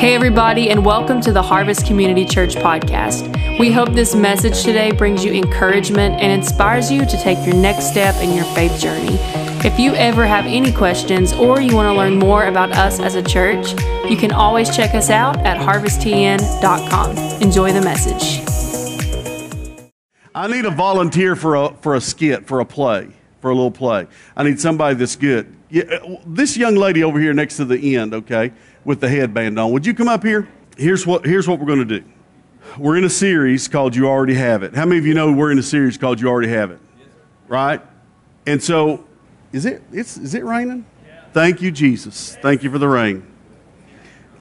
Hey, everybody, and welcome to the Harvest Community Church podcast. We hope this message today brings you encouragement and inspires you to take your next step in your faith journey. If you ever have any questions or you want to learn more about us as a church, you can always check us out at harvesttn.com. Enjoy the message. I need a volunteer for a, for a skit, for a play, for a little play. I need somebody that's good. Yeah, uh, this young lady over here next to the end, okay, with the headband on. Would you come up here? Here's what, here's what we're going to do. We're in a series called You Already Have It. How many of you know we're in a series called You Already Have It? Right? And so, is it, it's, is it raining? Thank you, Jesus. Thank you for the rain.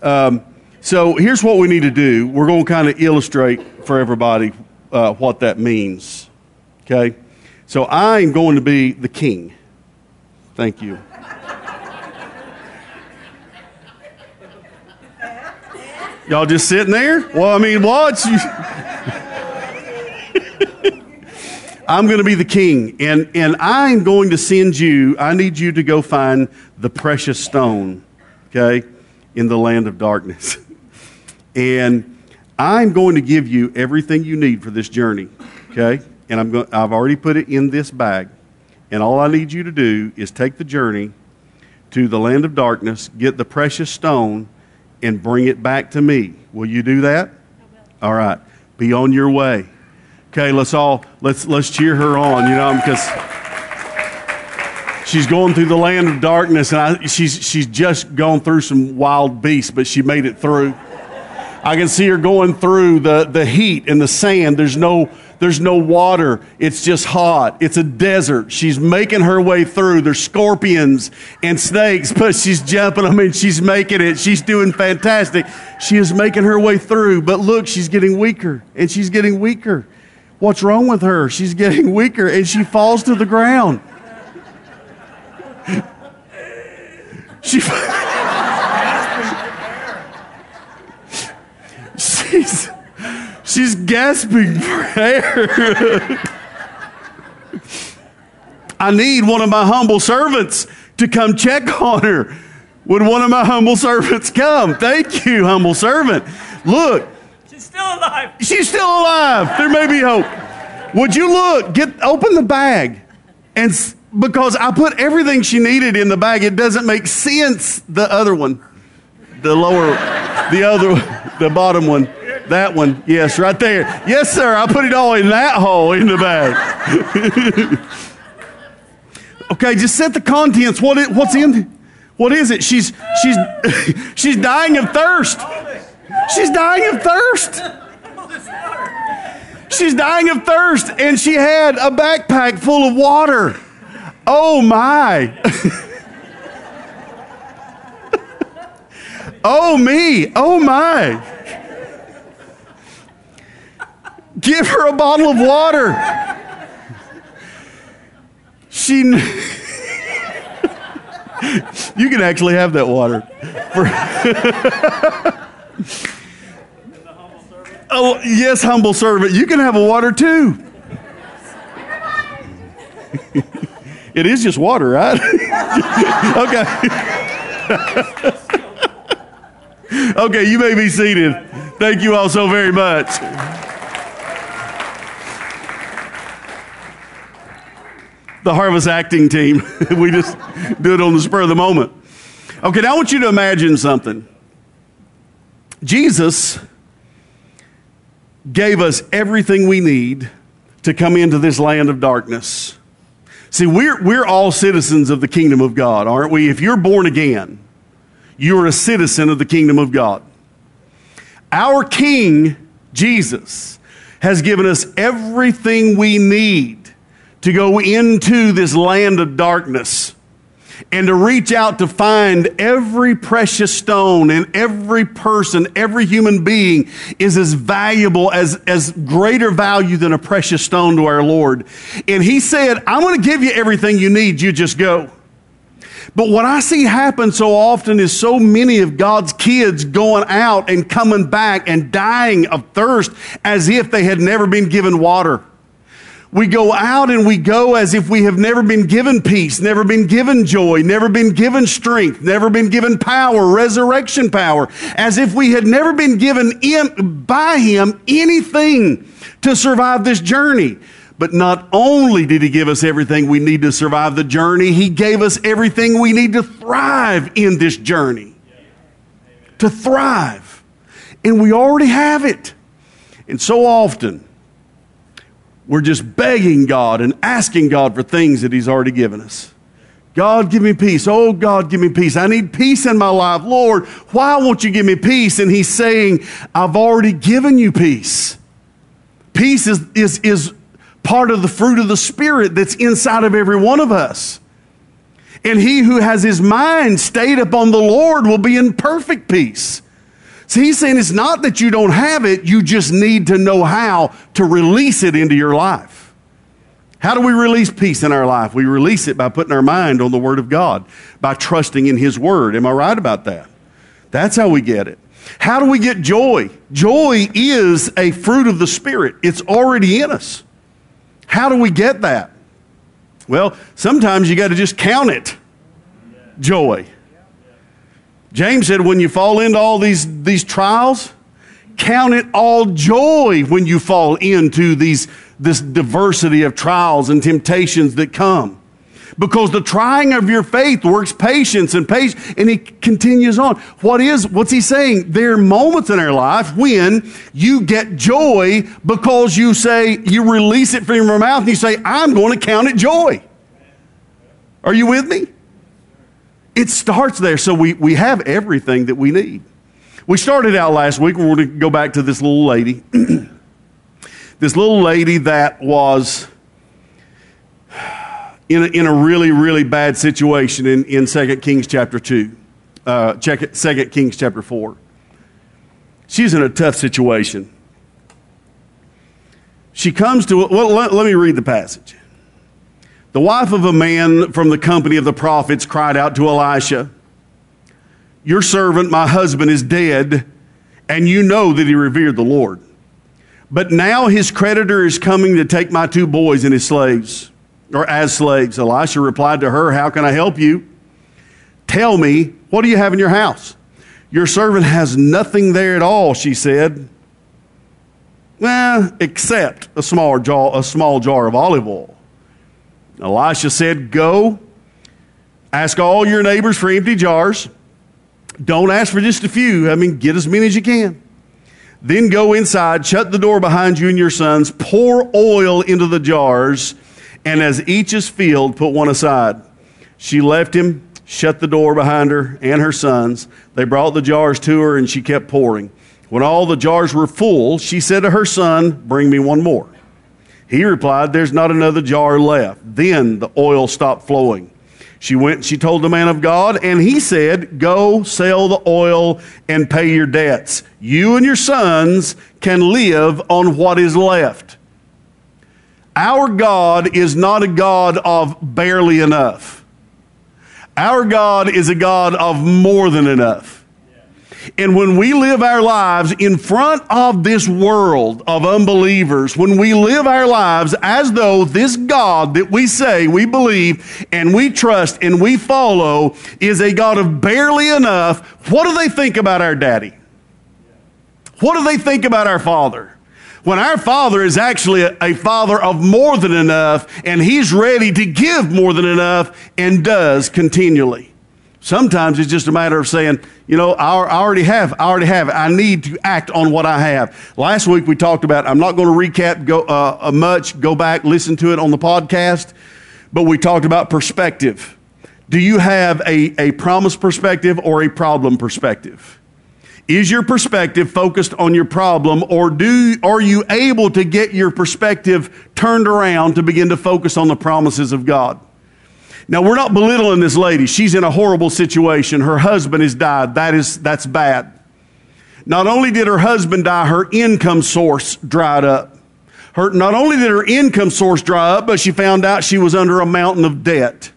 Um, so here's what we need to do. We're going to kind of illustrate for everybody uh, what that means. Okay? So I'm going to be the king. Thank you. Y'all just sitting there? Well, I mean, what? I'm going to be the king, and, and I'm going to send you, I need you to go find the precious stone, okay, in the land of darkness. and I'm going to give you everything you need for this journey, okay? And I'm I've already put it in this bag. And all I need you to do is take the journey to the land of darkness, get the precious stone, and bring it back to me. Will you do that? All right. Be on your way. Okay, let's all let's let's cheer her on, you know, because she's going through the land of darkness, and I, she's she's just gone through some wild beasts, but she made it through. I can see her going through the, the heat and the sand. There's no there's no water. It's just hot. It's a desert. She's making her way through. There's scorpions and snakes, but she's jumping them and she's making it. She's doing fantastic. She is making her way through. But look, she's getting weaker and she's getting weaker. What's wrong with her? She's getting weaker and she falls to the ground. She. she's She's gasping for air. I need one of my humble servants to come check on her. Would one of my humble servants come? Thank you, humble servant. Look. She's still alive. She's still alive. There may be hope. Would you look? Get open the bag. And because I put everything she needed in the bag, it doesn't make sense the other one. The lower the other the bottom one. That one, yes, right there. Yes, sir. I put it all in that hole in the bag. okay, just set the contents. What what's in? What is it? She's she's she's dying of thirst. She's dying of thirst. She's dying of thirst, and she had a backpack full of water. Oh my. oh me. Oh my. Give her a bottle of water. She. you can actually have that water. oh, yes, humble servant. You can have a water too. it is just water, right? okay. okay, you may be seated. Thank you all so very much. The Harvest acting team. we just do it on the spur of the moment. Okay, now I want you to imagine something. Jesus gave us everything we need to come into this land of darkness. See, we're, we're all citizens of the kingdom of God, aren't we? If you're born again, you're a citizen of the kingdom of God. Our King, Jesus, has given us everything we need to go into this land of darkness and to reach out to find every precious stone and every person, every human being is as valuable as, as greater value than a precious stone to our Lord. And He said, I'm going to give you everything you need, you just go. But what I see happen so often is so many of God's kids going out and coming back and dying of thirst as if they had never been given water. We go out and we go as if we have never been given peace, never been given joy, never been given strength, never been given power, resurrection power, as if we had never been given in, by Him anything to survive this journey. But not only did He give us everything we need to survive the journey, He gave us everything we need to thrive in this journey. To thrive. And we already have it. And so often, we're just begging God and asking God for things that He's already given us. God, give me peace. Oh, God, give me peace. I need peace in my life. Lord, why won't you give me peace? And He's saying, I've already given you peace. Peace is, is, is part of the fruit of the Spirit that's inside of every one of us. And he who has his mind stayed upon the Lord will be in perfect peace. See, he's saying it's not that you don't have it, you just need to know how to release it into your life. How do we release peace in our life? We release it by putting our mind on the Word of God, by trusting in His Word. Am I right about that? That's how we get it. How do we get joy? Joy is a fruit of the Spirit, it's already in us. How do we get that? Well, sometimes you got to just count it joy. James said, when you fall into all these, these trials, count it all joy when you fall into these, this diversity of trials and temptations that come. Because the trying of your faith works patience and patience. And he continues on. What is, what's he saying? There are moments in our life when you get joy because you say, you release it from your mouth and you say, I'm going to count it joy. Are you with me? It starts there. So we, we have everything that we need. We started out last week, we're going to go back to this little lady. this little lady that was in a, in a really, really bad situation in, in 2 Kings chapter 2, uh, 2 Kings chapter 4. She's in a tough situation. She comes to, well, let, let me read the passage. The wife of a man from the company of the prophets cried out to Elisha, Your servant, my husband, is dead, and you know that he revered the Lord. But now his creditor is coming to take my two boys and his slaves, or as slaves. Elisha replied to her, How can I help you? Tell me, what do you have in your house? Your servant has nothing there at all, she said. Well, except a small jar, a small jar of olive oil. Elisha said, Go, ask all your neighbors for empty jars. Don't ask for just a few. I mean, get as many as you can. Then go inside, shut the door behind you and your sons, pour oil into the jars, and as each is filled, put one aside. She left him, shut the door behind her and her sons. They brought the jars to her, and she kept pouring. When all the jars were full, she said to her son, Bring me one more. He replied, There's not another jar left. Then the oil stopped flowing. She went, she told the man of God, and he said, Go sell the oil and pay your debts. You and your sons can live on what is left. Our God is not a God of barely enough. Our God is a God of more than enough. And when we live our lives in front of this world of unbelievers, when we live our lives as though this God that we say we believe and we trust and we follow is a God of barely enough, what do they think about our daddy? What do they think about our father? When our father is actually a, a father of more than enough and he's ready to give more than enough and does continually. Sometimes it's just a matter of saying, you know, I, already have, I already have. I need to act on what I have. Last week we talked about. I'm not going to recap go, uh, uh, much. Go back, listen to it on the podcast. But we talked about perspective. Do you have a, a promise perspective or a problem perspective? Is your perspective focused on your problem, or do are you able to get your perspective turned around to begin to focus on the promises of God? Now, we're not belittling this lady. She's in a horrible situation. Her husband has died. That is, that's bad. Not only did her husband die, her income source dried up. Her, not only did her income source dry up, but she found out she was under a mountain of debt.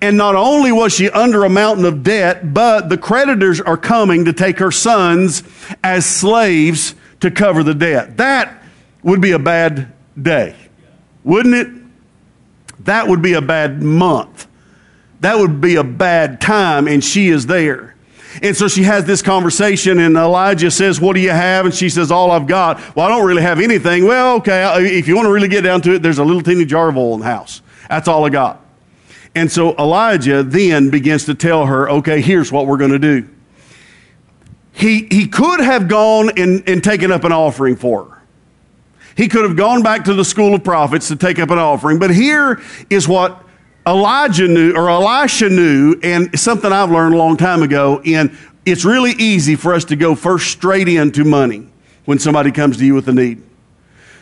And not only was she under a mountain of debt, but the creditors are coming to take her sons as slaves to cover the debt. That would be a bad day wouldn't it? That would be a bad month. That would be a bad time, and she is there. And so she has this conversation, and Elijah says, What do you have? And she says, All I've got. Well, I don't really have anything. Well, okay, if you want to really get down to it, there's a little teeny jar of oil in the house. That's all I got. And so Elijah then begins to tell her, Okay, here's what we're going to do. He, he could have gone and, and taken up an offering for her. He could have gone back to the school of prophets to take up an offering. But here is what Elijah knew, or Elisha knew, and something I've learned a long time ago. And it's really easy for us to go first straight into money when somebody comes to you with a need.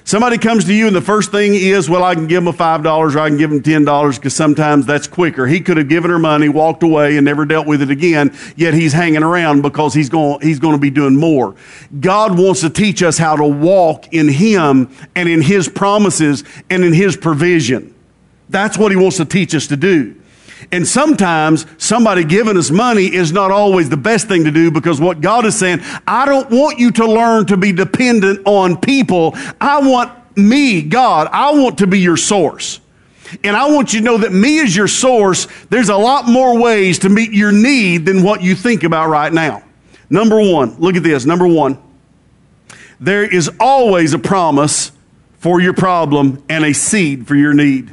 Somebody comes to you, and the first thing is, well, I can give them $5 or I can give them $10 because sometimes that's quicker. He could have given her money, walked away, and never dealt with it again, yet he's hanging around because he's going, he's going to be doing more. God wants to teach us how to walk in Him and in His promises and in His provision. That's what He wants to teach us to do. And sometimes somebody giving us money is not always the best thing to do because what God is saying, I don't want you to learn to be dependent on people. I want me, God, I want to be your source. And I want you to know that me as your source, there's a lot more ways to meet your need than what you think about right now. Number one, look at this. Number one, there is always a promise for your problem and a seed for your need.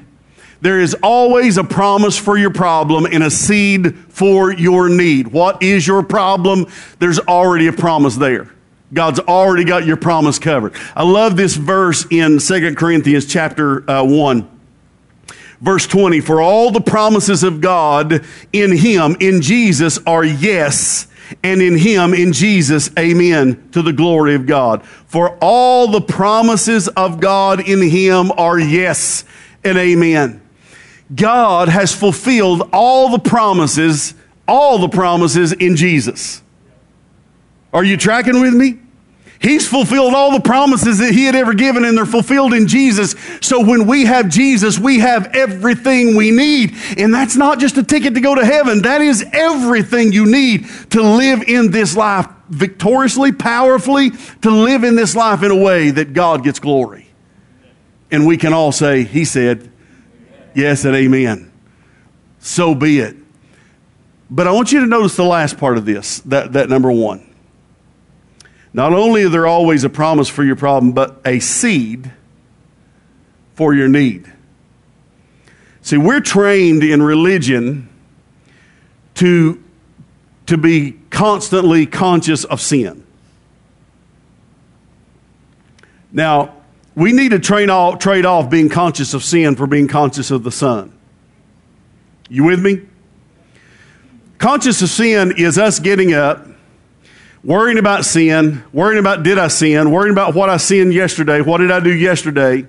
There is always a promise for your problem and a seed for your need. What is your problem? There's already a promise there. God's already got your promise covered. I love this verse in Second Corinthians chapter uh, 1. Verse 20, for all the promises of God in Him, in Jesus, are yes, and in Him, in Jesus, amen, to the glory of God. For all the promises of God in Him are yes and amen. God has fulfilled all the promises, all the promises in Jesus. Are you tracking with me? He's fulfilled all the promises that he had ever given, and they're fulfilled in Jesus. So when we have Jesus, we have everything we need. And that's not just a ticket to go to heaven, that is everything you need to live in this life victoriously, powerfully, to live in this life in a way that God gets glory. And we can all say, He said, Yes and amen. So be it. But I want you to notice the last part of this, that, that number one. Not only is there always a promise for your problem, but a seed for your need. See, we're trained in religion to, to be constantly conscious of sin. Now, we need to train off, trade off being conscious of sin for being conscious of the Son. You with me? Conscious of sin is us getting up, worrying about sin, worrying about did I sin, worrying about what I sinned yesterday, what did I do yesterday,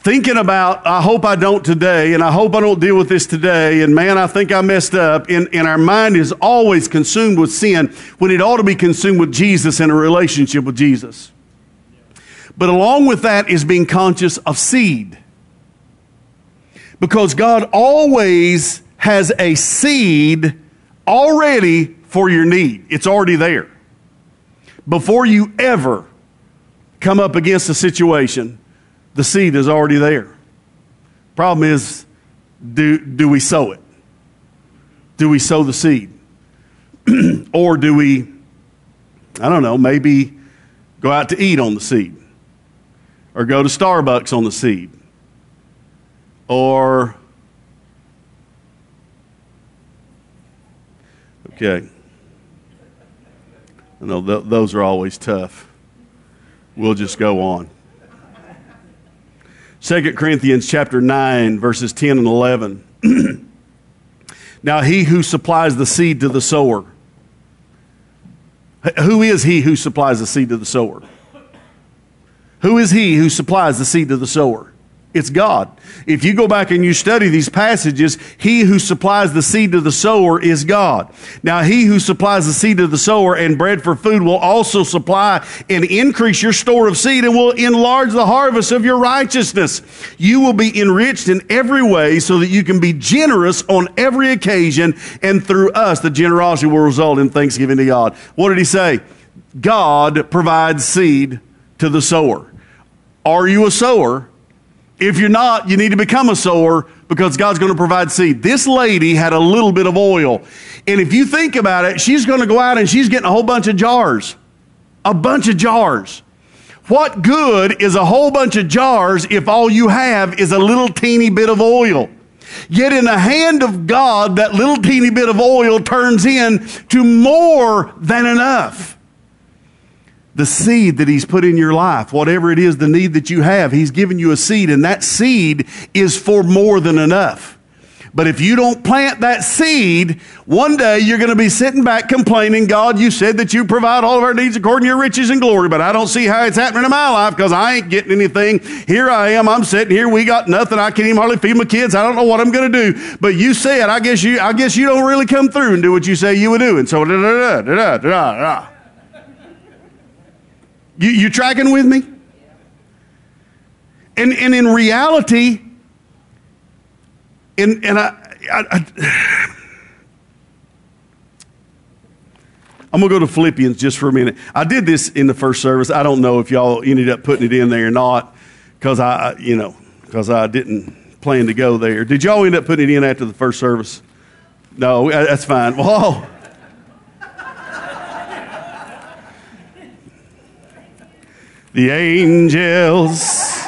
thinking about I hope I don't today, and I hope I don't deal with this today, and man, I think I messed up. And, and our mind is always consumed with sin when it ought to be consumed with Jesus and a relationship with Jesus. But along with that is being conscious of seed. Because God always has a seed already for your need, it's already there. Before you ever come up against a situation, the seed is already there. Problem is, do, do we sow it? Do we sow the seed? or do we, I don't know, maybe go out to eat on the seed? Or go to Starbucks on the seed or okay. I know th- those are always tough. We'll just go on. 2 Corinthians chapter 9 verses 10 and 11 now he who supplies the seed to the sower. Who is he who supplies the seed to the sower who is he who supplies the seed to the sower? It's God. If you go back and you study these passages, he who supplies the seed to the sower is God. Now, he who supplies the seed to the sower and bread for food will also supply and increase your store of seed and will enlarge the harvest of your righteousness. You will be enriched in every way so that you can be generous on every occasion, and through us, the generosity will result in thanksgiving to God. What did he say? God provides seed to the sower. Are you a sower? If you're not, you need to become a sower because God's going to provide seed. This lady had a little bit of oil. And if you think about it, she's going to go out and she's getting a whole bunch of jars. A bunch of jars. What good is a whole bunch of jars if all you have is a little teeny bit of oil? Yet in the hand of God, that little teeny bit of oil turns in to more than enough. The seed that He's put in your life, whatever it is, the need that you have, He's given you a seed, and that seed is for more than enough. But if you don't plant that seed, one day you're going to be sitting back complaining, God, you said that you provide all of our needs according to your riches and glory, but I don't see how it's happening in my life because I ain't getting anything. Here I am. I'm sitting here. We got nothing. I can't even hardly feed my kids. I don't know what I'm going to do. But you said, I guess you, I guess you don't really come through and do what you say you would do. And so, da da da da da da da. You, you tracking with me? And, and in reality, and, and I, I, I I'm going to go to Philippians just for a minute. I did this in the first service. I don't know if y'all ended up putting it in there or not because I, you know, because I didn't plan to go there. Did y'all end up putting it in after the first service? No, that's fine. Well, the angels.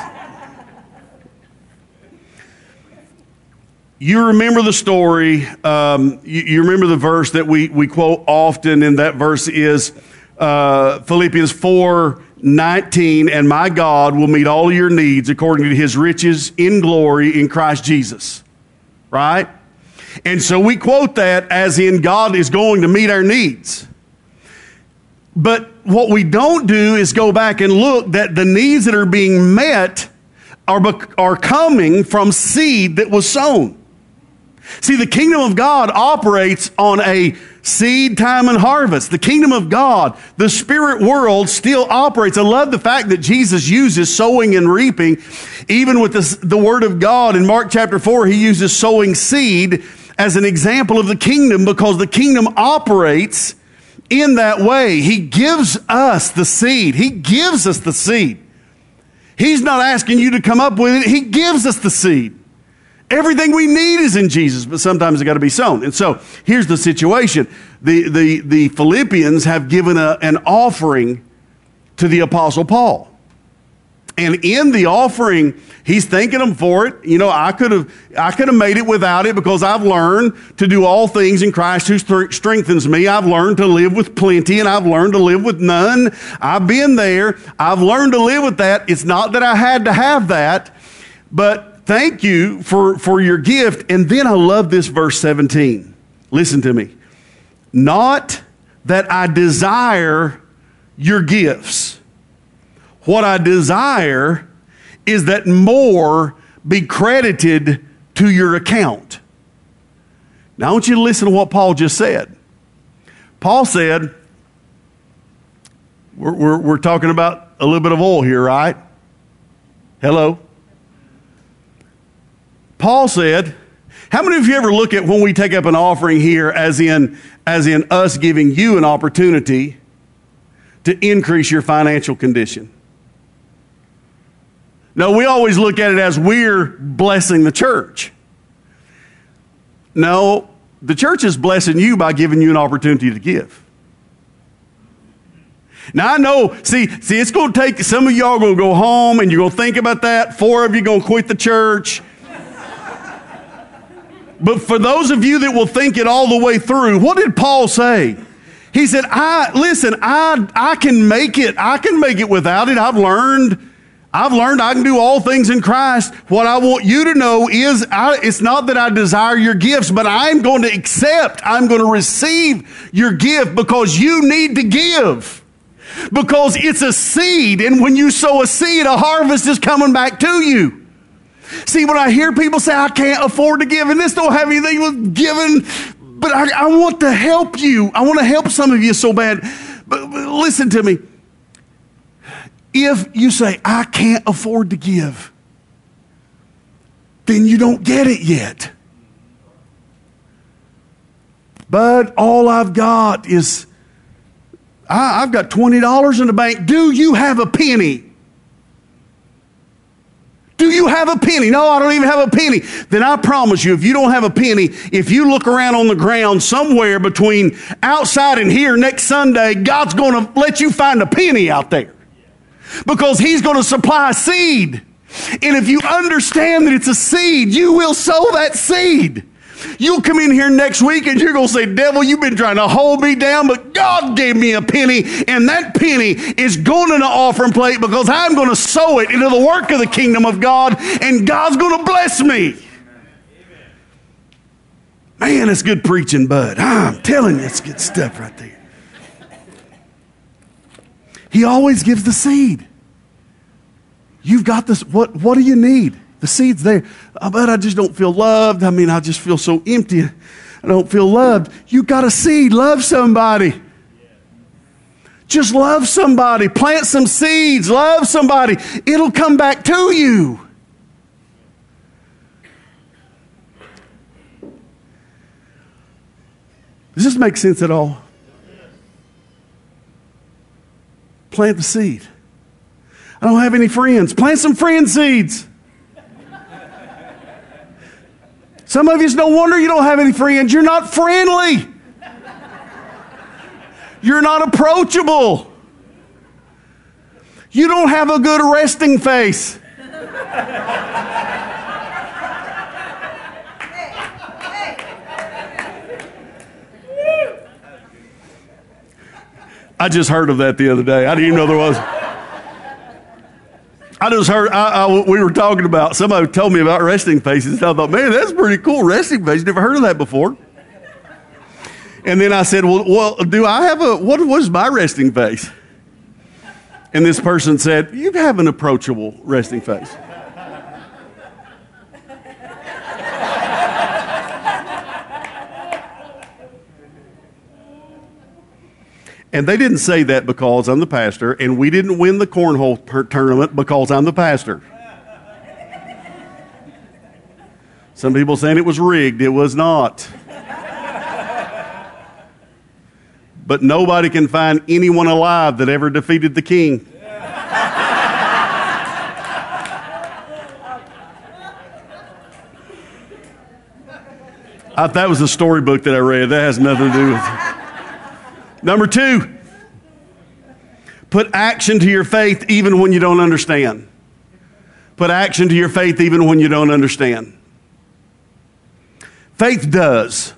You remember the story. Um, you, you, remember the verse that we, we quote often, and that verse is uh, Philippians 4 19. And my God will meet all your needs according to his riches in glory in Christ Jesus. Right? And so we quote that as in God is going to meet our needs. But what we don't do is go back and look that the needs that are being met are, are coming from seed that was sown. See, the kingdom of God operates on a seed time and harvest. The kingdom of God, the spirit world still operates. I love the fact that Jesus uses sowing and reaping. Even with this, the word of God in Mark chapter 4, he uses sowing seed as an example of the kingdom because the kingdom operates in that way. He gives us the seed. He gives us the seed. He's not asking you to come up with it. He gives us the seed. Everything we need is in Jesus, but sometimes it's got to be sown. And so here's the situation. The, the, the Philippians have given a, an offering to the Apostle Paul. And in the offering, he's thanking them for it. You know, I could have I could have made it without it because I've learned to do all things in Christ who strengthens me. I've learned to live with plenty and I've learned to live with none. I've been there. I've learned to live with that. It's not that I had to have that, but thank you for, for your gift. And then I love this verse 17. Listen to me. Not that I desire your gifts what I desire is that more be credited to your account. Now, I want you to listen to what Paul just said. Paul said, we're, we're, we're talking about a little bit of oil here, right? Hello? Paul said, how many of you ever look at when we take up an offering here as in, as in us giving you an opportunity to increase your financial condition? No, we always look at it as we're blessing the church. No, the church is blessing you by giving you an opportunity to give. Now I know, see, see, it's going to take some of y'all to go home and you're to think about that. Four of you going to quit the church. but for those of you that will think it all the way through, what did Paul say? He said, I listen, I I can make it. I can make it without it. I've learned I've learned I can do all things in Christ. What I want you to know is I, it's not that I desire your gifts, but I'm going to accept, I'm going to receive your gift because you need to give. Because it's a seed, and when you sow a seed, a harvest is coming back to you. See, when I hear people say, I can't afford to give, and this don't have anything with giving, but I, I want to help you. I want to help some of you so bad. But, but listen to me if you say, I can't afford to give, then you don't get it yet. But all I've got is, I, have got $20 in the bank. Do you have a penny? Do you have a penny? No, I don't even have a penny. Then I promise you, if you don't have a penny, if you look around on the ground somewhere between outside and here next Sunday, God's going to let you find a penny out there because He's going to supply seed. And if you understand that it's a seed, you will sow that seed. You'll come in here next week and you're going to say, Devil, you've been trying to hold me down, but God gave me a penny, and that penny is going in an offering plate because I'm going to sow it into the work of the kingdom of God, and God's going to bless me. Man, it's good preaching, bud. I'm telling you, it's good stuff right there. He always gives the seed. You've got this. What, what do you need? The seed's there. I bet I just don't feel loved. I mean, I just feel so empty. I don't feel loved. You've got a seed. Love somebody. Just love somebody. Plant some seeds. Love somebody. It'll come back to you. Does this make sense at all? Plant the seed. I don't have any friends. Plant some friend seeds. Some of you, no wonder you don't have any friends. You're not friendly. You're not approachable. You don't have a good resting face. I just heard of that the other day. I didn't even know there was. I just heard, I, I, we were talking about, somebody told me about resting faces. I thought, man, that's pretty cool, resting face. Never heard of that before. And then I said, well, well do I have a, what was my resting face? And this person said, you have an approachable resting face. And they didn't say that because I'm the pastor, and we didn't win the cornhole per- tournament because I'm the pastor. Some people saying it was rigged. It was not. but nobody can find anyone alive that ever defeated the king. I, that was a storybook that I read. That has nothing to do with it. Number two, put action to your faith even when you don't understand. Put action to your faith even when you don't understand. Faith does.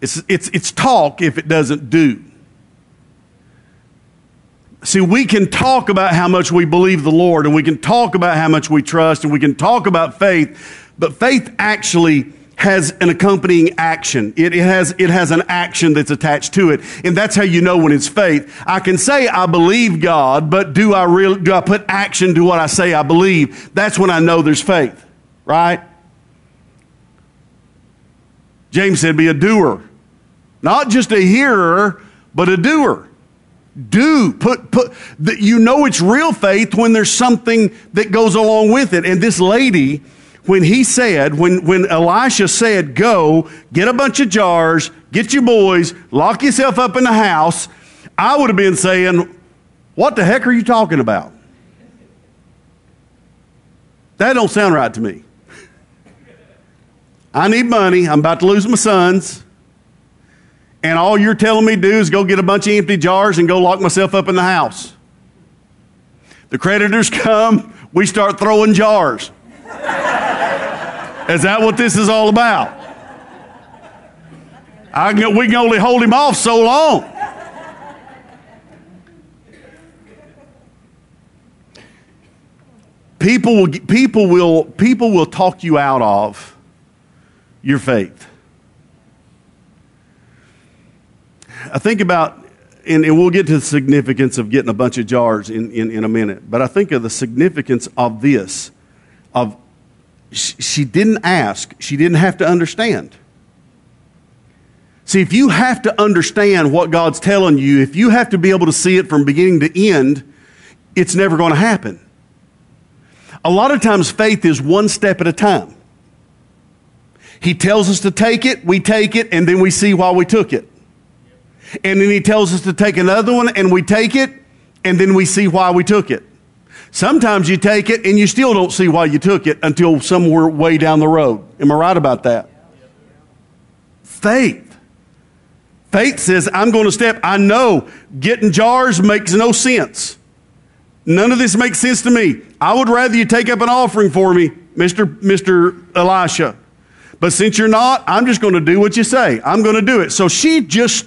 It's, it's, it's talk if it doesn't do. See, we can talk about how much we believe the Lord, and we can talk about how much we trust, and we can talk about faith, but faith actually has an accompanying action. It, it, has, it has an action that's attached to it. And that's how you know when it's faith. I can say I believe God, but do I really, do I put action to what I say I believe? That's when I know there's faith, right? James said, be a doer. Not just a hearer, but a doer. Do put put that you know it's real faith when there's something that goes along with it. And this lady, when he said, when, when Elisha said, go, get a bunch of jars, get your boys, lock yourself up in the house, I would have been saying, what the heck are you talking about? That don't sound right to me. I need money. I'm about to lose my sons. And all you're telling me to do is go get a bunch of empty jars and go lock myself up in the house. The creditors come, we start throwing jars. Is that what this is all about? I can, we can only hold him off so long. People will, people, will, people will talk you out of your faith. I think about, and, and we'll get to the significance of getting a bunch of jars in, in, in a minute, but I think of the significance of this, of she didn't ask, she didn't have to understand. See, if you have to understand what God's telling you, if you have to be able to see it from beginning to end, it's never going to happen. A lot of times, faith is one step at a time. He tells us to take it, we take it, and then we see why we took it. And then He tells us to take another one, and we take it, and then we see why we took it. Sometimes you take it and you still don't see why you took it until somewhere way down the road. Am I right about that? Faith. Faith says, I'm going to step. I know getting jars makes no sense. None of this makes sense to me. I would rather you take up an offering for me, Mr. Mr. Elisha. But since you're not, I'm just going to do what you say. I'm going to do it. So she just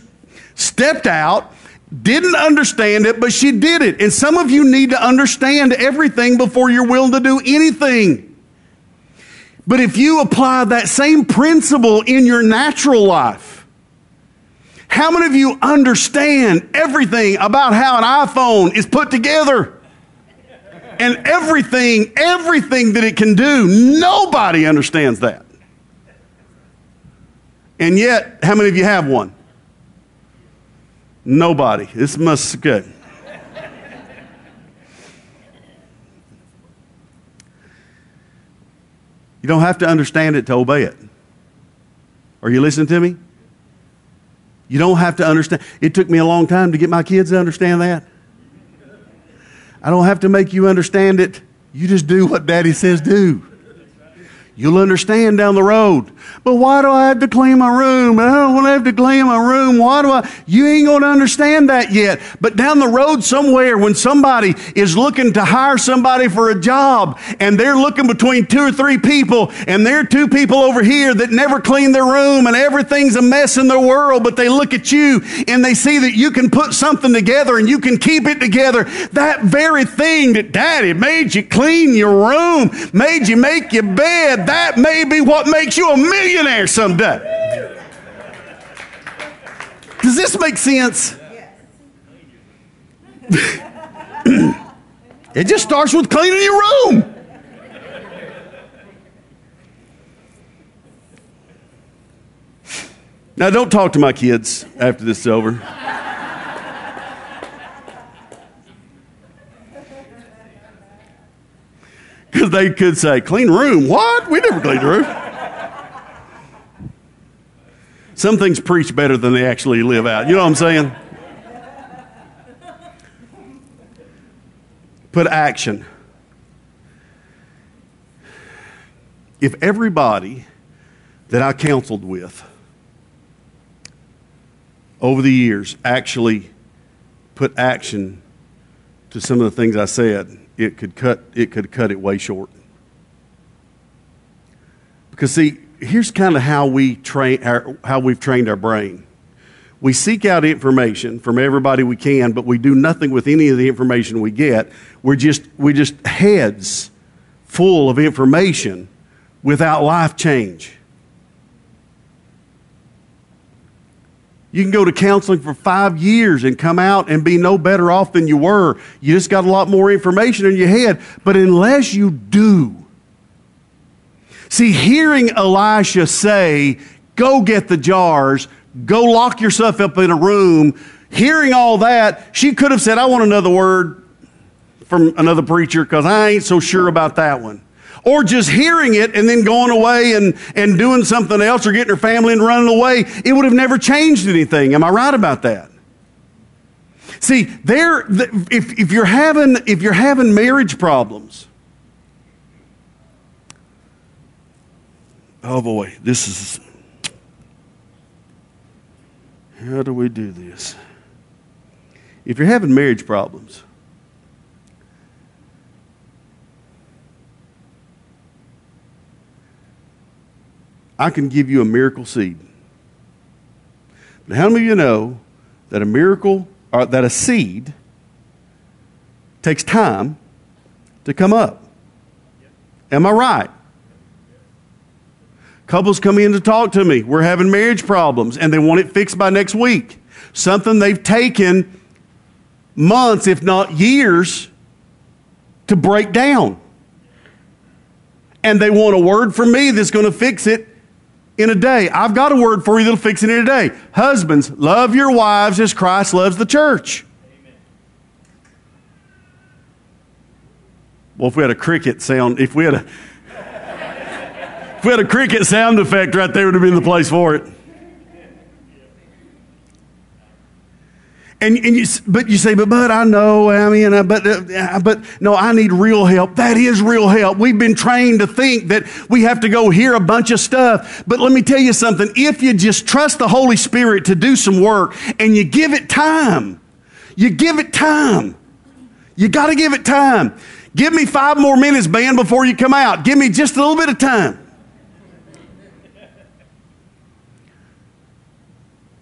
stepped out, didn't understand it, but she did it. And some of you need to understand everything before you're willing to do anything. But if you apply that same principle in your natural life, how many of you understand everything about how an iPhone is put together? And everything, everything that it can do, nobody understands that. And yet, how many of you have one? Nobody. This must good. You don't have to understand it to obey it. Are you listening to me? You don't have to understand. It took me a long time to get my kids to understand that. I don't have to make you understand it. You just do what daddy says do. You'll understand down the road. But why do I have to clean my room? I don't want to have to clean my room. Why do I? You ain't going to understand that yet. But down the road somewhere, when somebody is looking to hire somebody for a job and they're looking between two or three people and there are two people over here that never clean their room and everything's a mess in their world, but they look at you and they see that you can put something together and you can keep it together. That very thing that daddy made you clean your room, made you make your bed, that may be what makes you a millionaire someday. Does this make sense? it just starts with cleaning your room. Now, don't talk to my kids after this is over. Because they could say, clean room. What? We never cleaned a room. Some things preach better than they actually live out. You know what I'm saying? Put action. If everybody that I counseled with over the years actually put action to some of the things I said, it could cut it could cut it way short. Because see, here's kind of how we train our, how we've trained our brain. We seek out information from everybody we can, but we do nothing with any of the information we get. We're just we just heads full of information without life change. You can go to counseling for five years and come out and be no better off than you were. You just got a lot more information in your head. But unless you do, see, hearing Elisha say, go get the jars, go lock yourself up in a room, hearing all that, she could have said, I want another word from another preacher because I ain't so sure about that one or just hearing it and then going away and, and doing something else or getting her family and running away, it would have never changed anything. Am I right about that? See, there, if, if, you're having, if you're having marriage problems, oh boy, this is, how do we do this? If you're having marriage problems, I can give you a miracle seed. But how many of you know that a miracle, or that a seed, takes time to come up? Am I right? Couples come in to talk to me. We're having marriage problems and they want it fixed by next week. Something they've taken months, if not years, to break down. And they want a word from me that's going to fix it in a day. I've got a word for you that'll fix it in a day. Husbands, love your wives as Christ loves the church. Amen. Well, if we had a cricket sound, if we had a if we had a cricket sound effect right there would have been the place for it. And, and you, but you say, but, but I know, I mean, uh, but, uh, but no, I need real help. That is real help. We've been trained to think that we have to go hear a bunch of stuff. But let me tell you something. If you just trust the Holy Spirit to do some work and you give it time, you give it time. You got to give it time. Give me five more minutes, band, before you come out. Give me just a little bit of time.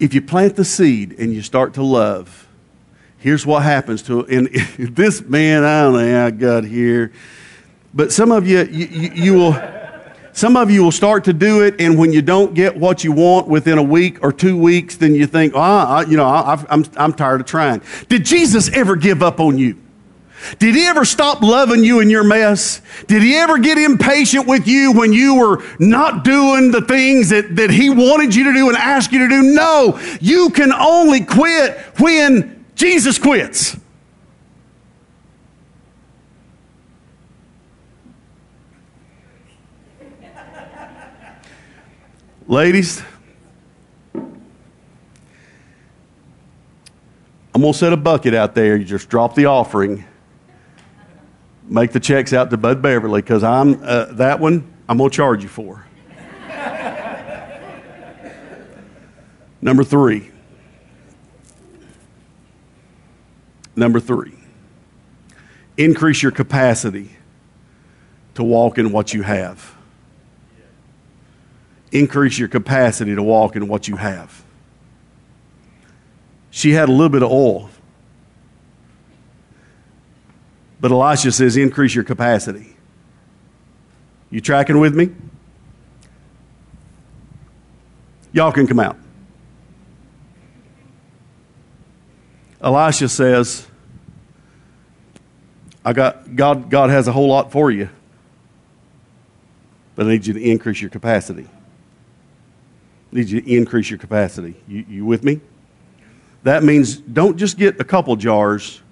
If you plant the seed and you start to love, here's what happens to it. and this man. I don't know how I got here, but some of you, you, you will. Some of you will start to do it, and when you don't get what you want within a week or two weeks, then you think, oh, you know, I, I'm, I'm tired of trying. Did Jesus ever give up on you? Did he ever stop loving you in your mess? Did he ever get impatient with you when you were not doing the things that, that he wanted you to do and asked you to do? No, you can only quit when Jesus quits. Ladies, I'm going to set a bucket out there. You just drop the offering make the checks out to Bud Beverly because I'm uh, that one I'm gonna charge you for. Number three. Number three. Increase your capacity to walk in what you have. Increase your capacity to walk in what you have. She had a little bit of oil but Elisha says, increase your capacity. You tracking with me? Y'all can come out. Elisha says, I got God, God has a whole lot for you, but I need you to increase your capacity. I need you to increase your capacity. You, you with me? That means don't just get a couple jars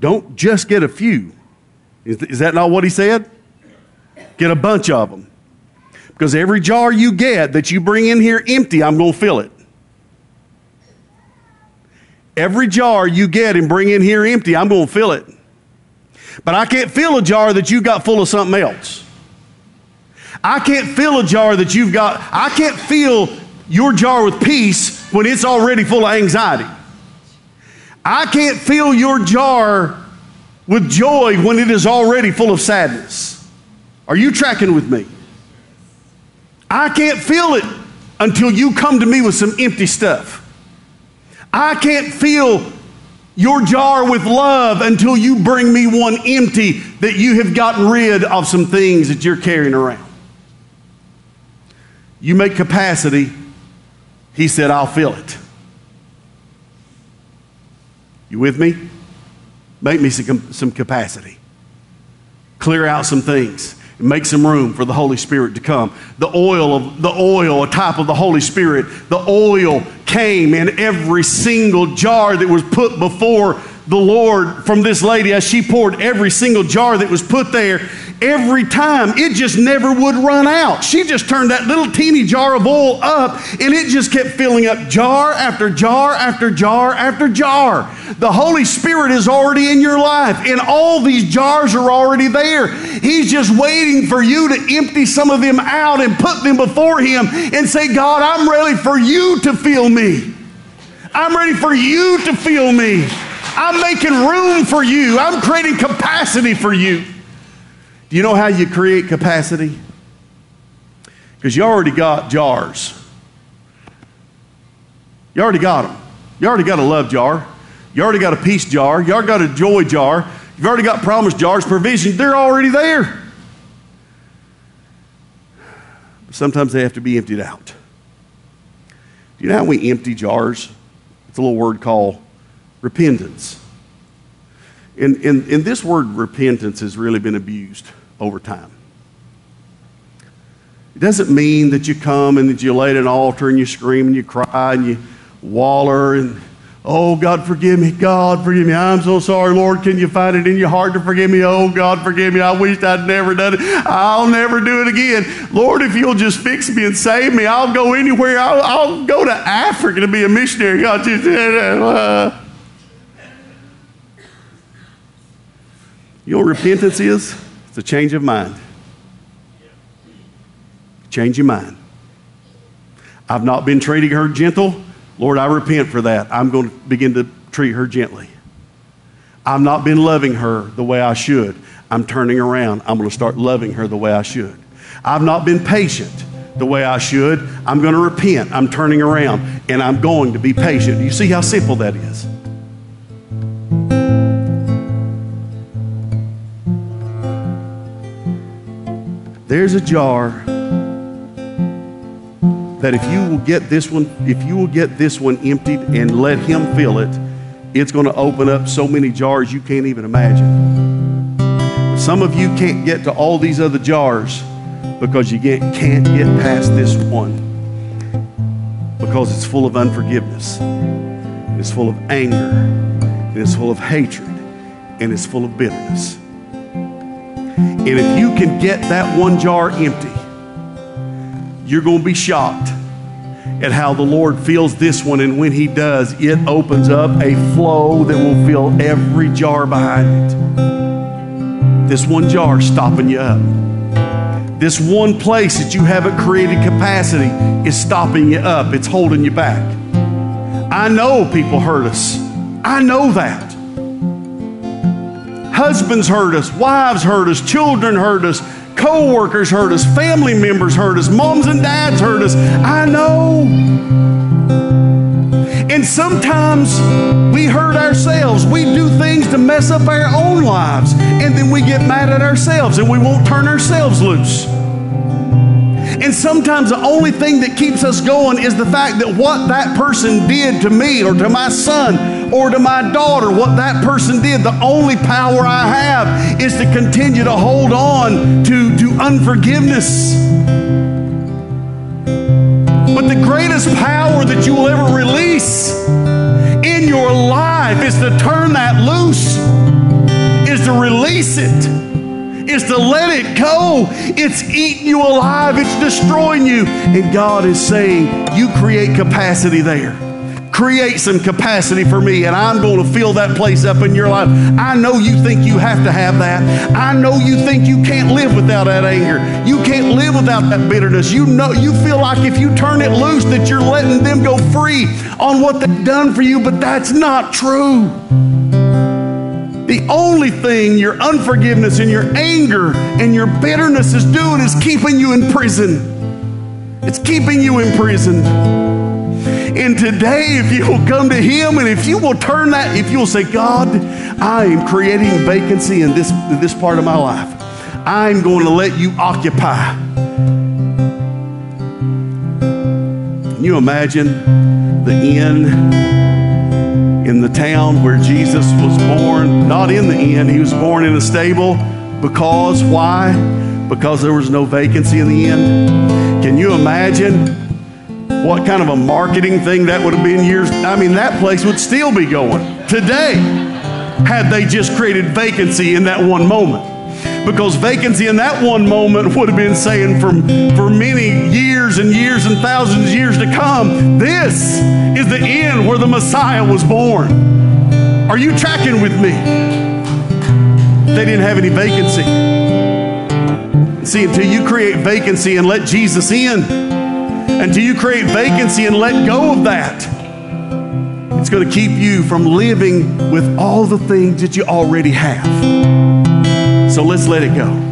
don't just get a few. Is, is that not what he said? Get a bunch of them. Because every jar you get that you bring in here empty, I'm going to fill it. Every jar you get and bring in here empty, I'm going to fill it. But I can't fill a jar that you've got full of something else. I can't fill a jar that you've got, I can't fill your jar with peace when it's already full of anxiety. I can't fill your jar with joy when it is already full of sadness. Are you tracking with me? I can't fill it until you come to me with some empty stuff. I can't fill your jar with love until you bring me one empty that you have gotten rid of some things that you're carrying around. You make capacity, he said, I'll fill it. You with me? Make me some, some capacity. Clear out some things. And make some room for the Holy Spirit to come. The oil of the oil, a type of the Holy Spirit, the oil came in every single jar that was put before the Lord from this lady as she poured every single jar that was put there every time. It just never would run out. She just turned that little teeny jar of oil up and it just kept filling up jar after jar after jar after jar. The Holy Spirit is already in your life and all these jars are already there. He's just waiting for you to empty some of them out and put them before Him and say, God, I'm ready for you to fill me. I'm ready for you to fill me. I'm making room for you. I'm creating capacity for you. Do you know how you create capacity? Because you already got jars. You already got them. You already got a love jar. You already got a peace jar. You already got a joy jar. You've already got promise jars, provision. They're already there. But sometimes they have to be emptied out. Do you know how we empty jars? It's a little word called repentance. And, and, and this word repentance has really been abused over time. It doesn't mean that you come and that you lay at an altar and you scream and you cry and you waller and Oh, God, forgive me. God, forgive me. I'm so sorry, Lord. Can you find it in your heart to forgive me? Oh, God, forgive me. I wish I'd never done it. I'll never do it again. Lord, if you'll just fix me and save me, I'll go anywhere. I'll, I'll go to Africa to be a missionary. God, just, uh, you know repentance is? It's a change of mind. Change your mind. I've not been treating her gentle. Lord, I repent for that. I'm going to begin to treat her gently. I've not been loving her the way I should. I'm turning around. I'm going to start loving her the way I should. I've not been patient the way I should. I'm going to repent. I'm turning around and I'm going to be patient. You see how simple that is? There's a jar that if you will get this one, if you will get this one emptied and let him fill it, it's going to open up so many jars you can't even imagine. Some of you can't get to all these other jars because you get, can't get past this one because it's full of unforgiveness, it's full of anger, it's full of hatred, and it's full of bitterness. And if you can get that one jar empty, you're going to be shocked at how the Lord fills this one. And when He does, it opens up a flow that will fill every jar behind it. This one jar stopping you up. This one place that you haven't created capacity is stopping you up, it's holding you back. I know people hurt us. I know that. Husbands hurt us, wives hurt us, children hurt us, Co-workers hurt us, family members hurt us, moms and dads hurt us. I know. And sometimes we hurt ourselves. We do things to mess up our own lives. And then we get mad at ourselves and we won't turn ourselves loose. And sometimes the only thing that keeps us going is the fact that what that person did to me or to my son or to my daughter, what that person did, the only power I have is to continue to hold on to, to unforgiveness. But the greatest power that you will ever release in your life is to turn that loose, is to release it is to let it go. It's eating you alive, it's destroying you. And God is saying, You create capacity there. Create some capacity for me, and I'm going to fill that place up in your life. I know you think you have to have that. I know you think you can't live without that anger. You can't live without that bitterness. You know you feel like if you turn it loose that you're letting them go free on what they've done for you, but that's not true. The only thing your unforgiveness and your anger and your bitterness is doing is keeping you in prison. It's keeping you in prison. And today, if you will come to Him and if you will turn that, if you will say, God, I am creating vacancy in this, in this part of my life, I'm going to let you occupy. Can you imagine the inn? in the town where Jesus was born, not in the inn, he was born in a stable. Because, why? Because there was no vacancy in the inn. Can you imagine what kind of a marketing thing that would have been years? I mean, that place would still be going today had they just created vacancy in that one moment because vacancy in that one moment would have been saying for, for many years and years and thousands of years to come, this is the end where the Messiah was born. Are you tracking with me? They didn't have any vacancy. See, until you create vacancy and let Jesus in, until you create vacancy and let go of that, it's going to keep you from living with all the things that you already have. So let's let it go.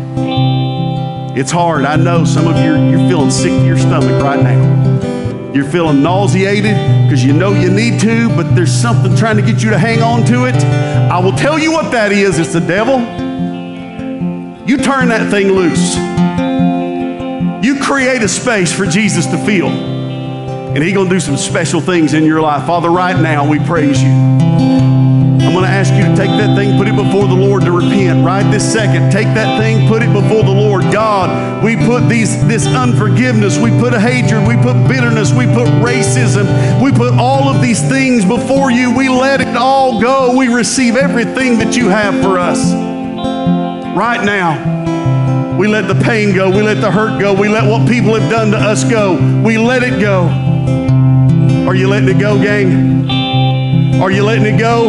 It's hard. I know some of you, you're feeling sick to your stomach right now. You're feeling nauseated because you know you need to, but there's something trying to get you to hang on to it. I will tell you what that is it's the devil. You turn that thing loose. You create a space for Jesus to fill. And He's going to do some special things in your life. Father, right now we praise you. I'm going to ask you to take that thing, put it before the Lord to repent right this second. Take that thing, put it before the Lord. God, we put these this unforgiveness, we put a hatred, we put bitterness, we put racism, we put all of these things before you. We let it all go. We receive everything that you have for us. Right now, we let the pain go. We let the hurt go. We let what people have done to us go. We let it go. Are you letting it go, gang? Are you letting it go?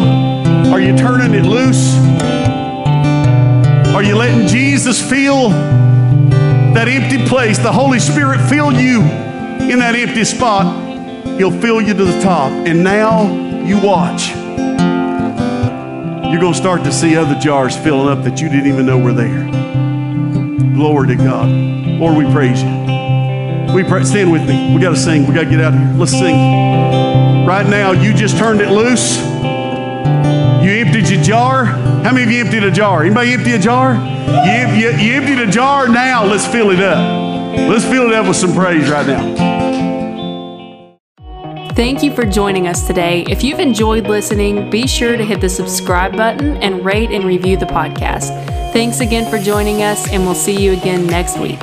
Are you turning it loose? Are you letting Jesus feel that empty place, the Holy Spirit fill you in that empty spot? He'll fill you to the top. And now you watch. You're going to start to see other jars filling up that you didn't even know were there. Glory to God. Lord, we praise you. We pray, stand with me. We got to sing. We got to get out of here. Let's sing. Right now, you just turned it loose. You emptied your jar. How many of you emptied a jar? Anybody empty a jar? You, you, you emptied a jar. Now let's fill it up. Let's fill it up with some praise right now. Thank you for joining us today. If you've enjoyed listening, be sure to hit the subscribe button and rate and review the podcast. Thanks again for joining us, and we'll see you again next week.